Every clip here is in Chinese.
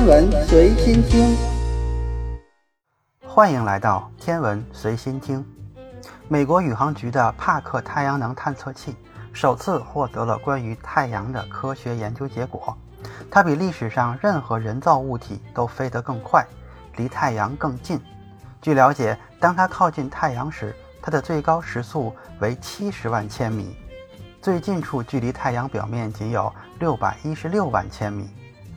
天文随心听，欢迎来到天文随心听。美国宇航局的帕克太阳能探测器首次获得了关于太阳的科学研究结果。它比历史上任何人造物体都飞得更快，离太阳更近。据了解，当它靠近太阳时，它的最高时速为七十万千米，最近处距离太阳表面仅有六百一十六万千米。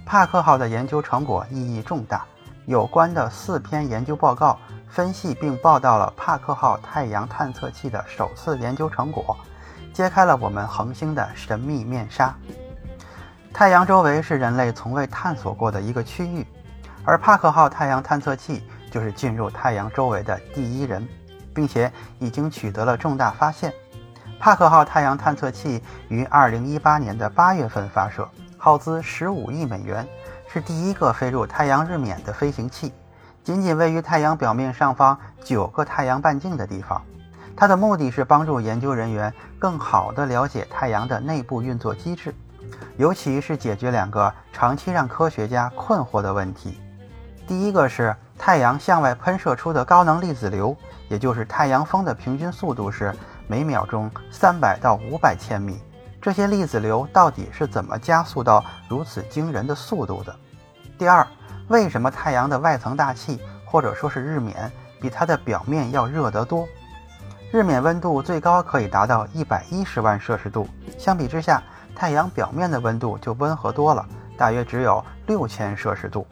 帕克号的研究成果意义重大，有关的四篇研究报告分析并报道了帕克号太阳探测器的首次研究成果，揭开了我们恒星的神秘面纱。太阳周围是人类从未探索过的一个区域，而帕克号太阳探测器就是进入太阳周围的第一人，并且已经取得了重大发现。帕克号太阳探测器于2018年的8月份发射。耗资十五亿美元，是第一个飞入太阳日冕的飞行器，仅仅位于太阳表面上方九个太阳半径的地方。它的目的是帮助研究人员更好地了解太阳的内部运作机制，尤其是解决两个长期让科学家困惑的问题。第一个是太阳向外喷射出的高能粒子流，也就是太阳风的平均速度是每秒钟三百到五百千米。这些粒子流到底是怎么加速到如此惊人的速度的？第二，为什么太阳的外层大气或者说是日冕比它的表面要热得多？日冕温度最高可以达到一百一十万摄氏度，相比之下，太阳表面的温度就温和多了，大约只有六千摄氏度。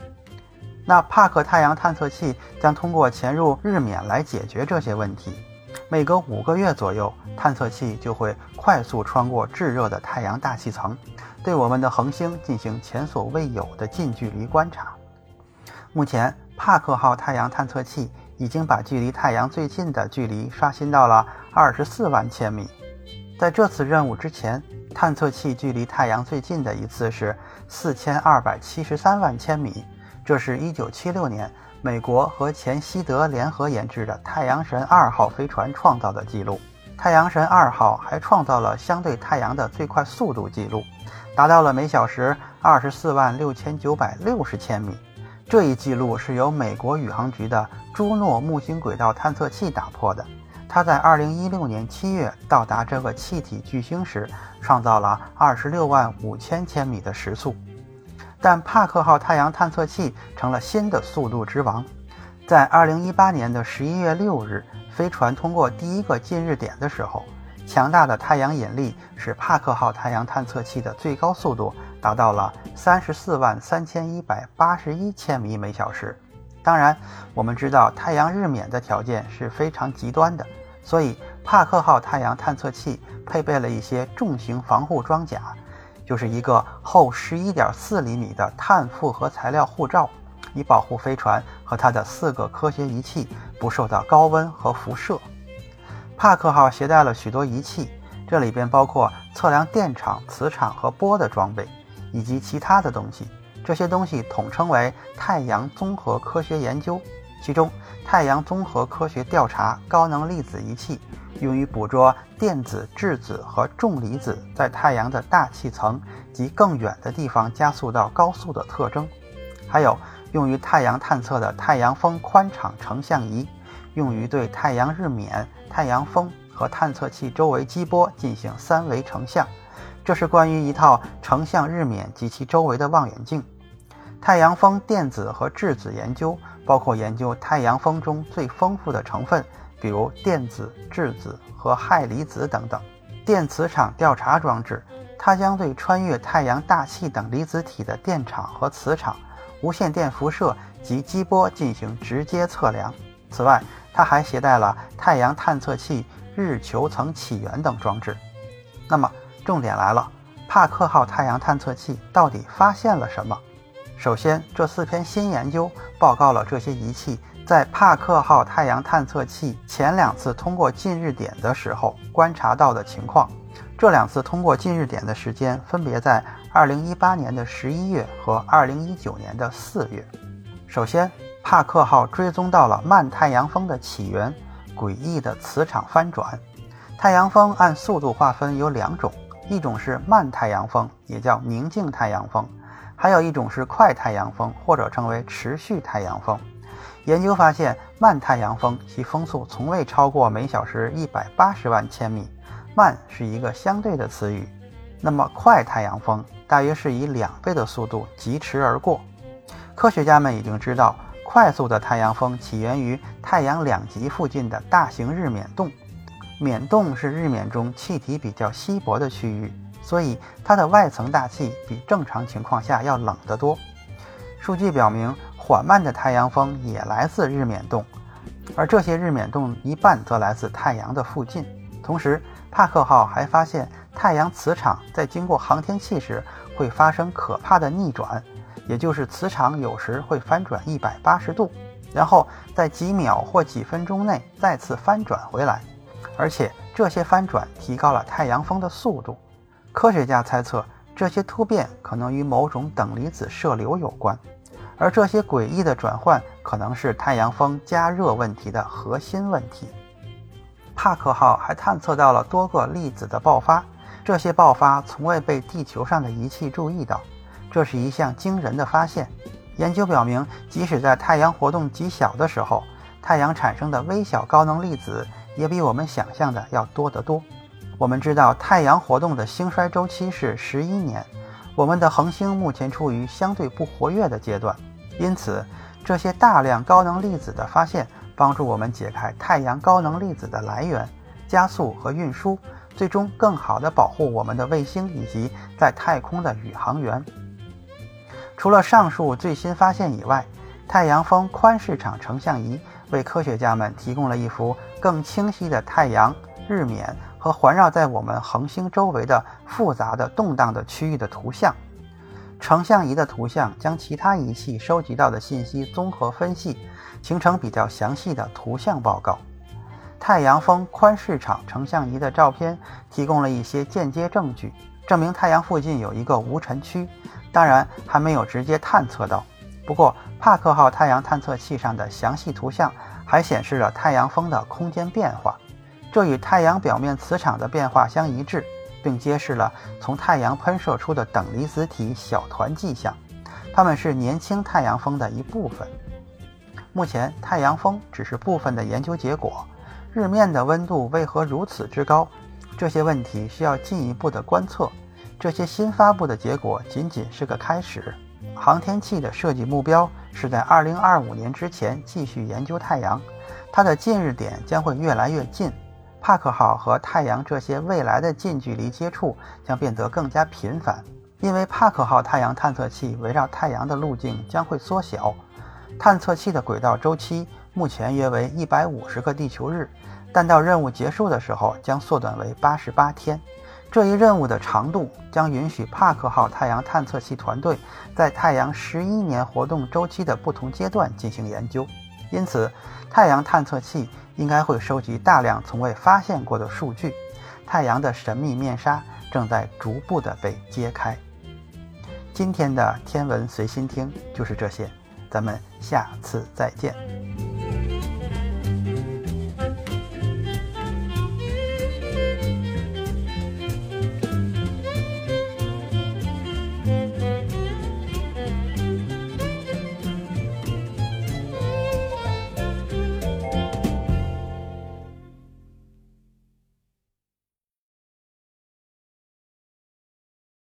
那帕克太阳探测器将通过潜入日冕来解决这些问题。每隔五个月左右，探测器就会快速穿过炙热的太阳大气层，对我们的恒星进行前所未有的近距离观察。目前，帕克号太阳探测器已经把距离太阳最近的距离刷新到了二十四万千米。在这次任务之前，探测器距离太阳最近的一次是四千二百七十三万千米，这是一九七六年。美国和前西德联合研制的太阳神二号飞船创造的记录。太阳神二号还创造了相对太阳的最快速度记录，达到了每小时二十四万六千九百六十千米。这一记录是由美国宇航局的朱诺木星轨道探测器打破的。它在二零一六年七月到达这个气体巨星时，创造了二十六万五千千米的时速。但帕克号太阳探测器成了新的速度之王。在2018年的11月6日，飞船通过第一个近日点的时候，强大的太阳引力使帕克号太阳探测器的最高速度达到了34万3181千米每小时。当然，我们知道太阳日冕的条件是非常极端的，所以帕克号太阳探测器配备了一些重型防护装甲。就是一个厚十一点四厘米的碳复合材料护罩，以保护飞船和它的四个科学仪器不受到高温和辐射。帕克号携带了许多仪器，这里边包括测量电场、磁场和波的装备，以及其他的东西。这些东西统称为太阳综合科学研究。其中，太阳综合科学调查高能粒子仪器用于捕捉电子、质子和重离子在太阳的大气层及更远的地方加速到高速的特征；还有用于太阳探测的太阳风宽场成像仪，用于对太阳日冕、太阳风和探测器周围激波进行三维成像。这是关于一套成像日冕及其周围的望远镜。太阳风电子和质子研究。包括研究太阳风中最丰富的成分，比如电子、质子和氦离子等等。电磁场调查装置，它将对穿越太阳大气等离子体的电场和磁场、无线电辐射及激波进行直接测量。此外，它还携带了太阳探测器、日球层起源等装置。那么，重点来了，帕克号太阳探测器到底发现了什么？首先，这四篇新研究报告了这些仪器在帕克号太阳探测器前两次通过近日点的时候观察到的情况。这两次通过近日点的时间分别在2018年的11月和2019年的4月。首先，帕克号追踪到了慢太阳风的起源，诡异的磁场翻转。太阳风按速度划分有两种，一种是慢太阳风，也叫宁静太阳风。还有一种是快太阳风，或者称为持续太阳风。研究发现，慢太阳风其风速从未超过每小时一百八十万千米，慢是一个相对的词语。那么快太阳风大约是以两倍的速度疾驰而过。科学家们已经知道，快速的太阳风起源于太阳两极附近的大型日冕洞。冕洞是日冕中气体比较稀薄的区域，所以它的外层大气比正常情况下要冷得多。数据表明，缓慢的太阳风也来自日冕洞，而这些日冕洞一半则来自太阳的附近。同时，帕克号还发现太阳磁场在经过航天器时会发生可怕的逆转，也就是磁场有时会翻转一百八十度，然后在几秒或几分钟内再次翻转回来。而且这些翻转提高了太阳风的速度。科学家猜测，这些突变可能与某种等离子射流有关，而这些诡异的转换可能是太阳风加热问题的核心问题。帕克号还探测到了多个粒子的爆发，这些爆发从未被地球上的仪器注意到，这是一项惊人的发现。研究表明，即使在太阳活动极小的时候，太阳产生的微小高能粒子。也比我们想象的要多得多。我们知道太阳活动的兴衰周期是十一年，我们的恒星目前处于相对不活跃的阶段，因此这些大量高能粒子的发现帮助我们解开太阳高能粒子的来源、加速和运输，最终更好地保护我们的卫星以及在太空的宇航员。除了上述最新发现以外，太阳风宽视场成像仪。为科学家们提供了一幅更清晰的太阳、日冕和环绕在我们恒星周围的复杂的动荡的区域的图像。成像仪的图像将其他仪器收集到的信息综合分析，形成比较详细的图像报告。太阳风宽视场成像仪的照片提供了一些间接证据，证明太阳附近有一个无尘区，当然还没有直接探测到。不过，帕克号太阳探测器上的详细图像还显示了太阳风的空间变化，这与太阳表面磁场的变化相一致，并揭示了从太阳喷射出的等离子体小团迹象，它们是年轻太阳风的一部分。目前，太阳风只是部分的研究结果，日面的温度为何如此之高？这些问题需要进一步的观测。这些新发布的结果仅仅是个开始。航天器的设计目标是在2025年之前继续研究太阳，它的近日点将会越来越近。帕克号和太阳这些未来的近距离接触将变得更加频繁，因为帕克号太阳探测器围绕太阳的路径将会缩小。探测器的轨道周期目前约为150个地球日，但到任务结束的时候将缩短为88天。这一任务的长度将允许帕克号太阳探测器团队在太阳十一年活动周期的不同阶段进行研究，因此，太阳探测器应该会收集大量从未发现过的数据。太阳的神秘面纱正在逐步的被揭开。今天的天文随心听就是这些，咱们下次再见。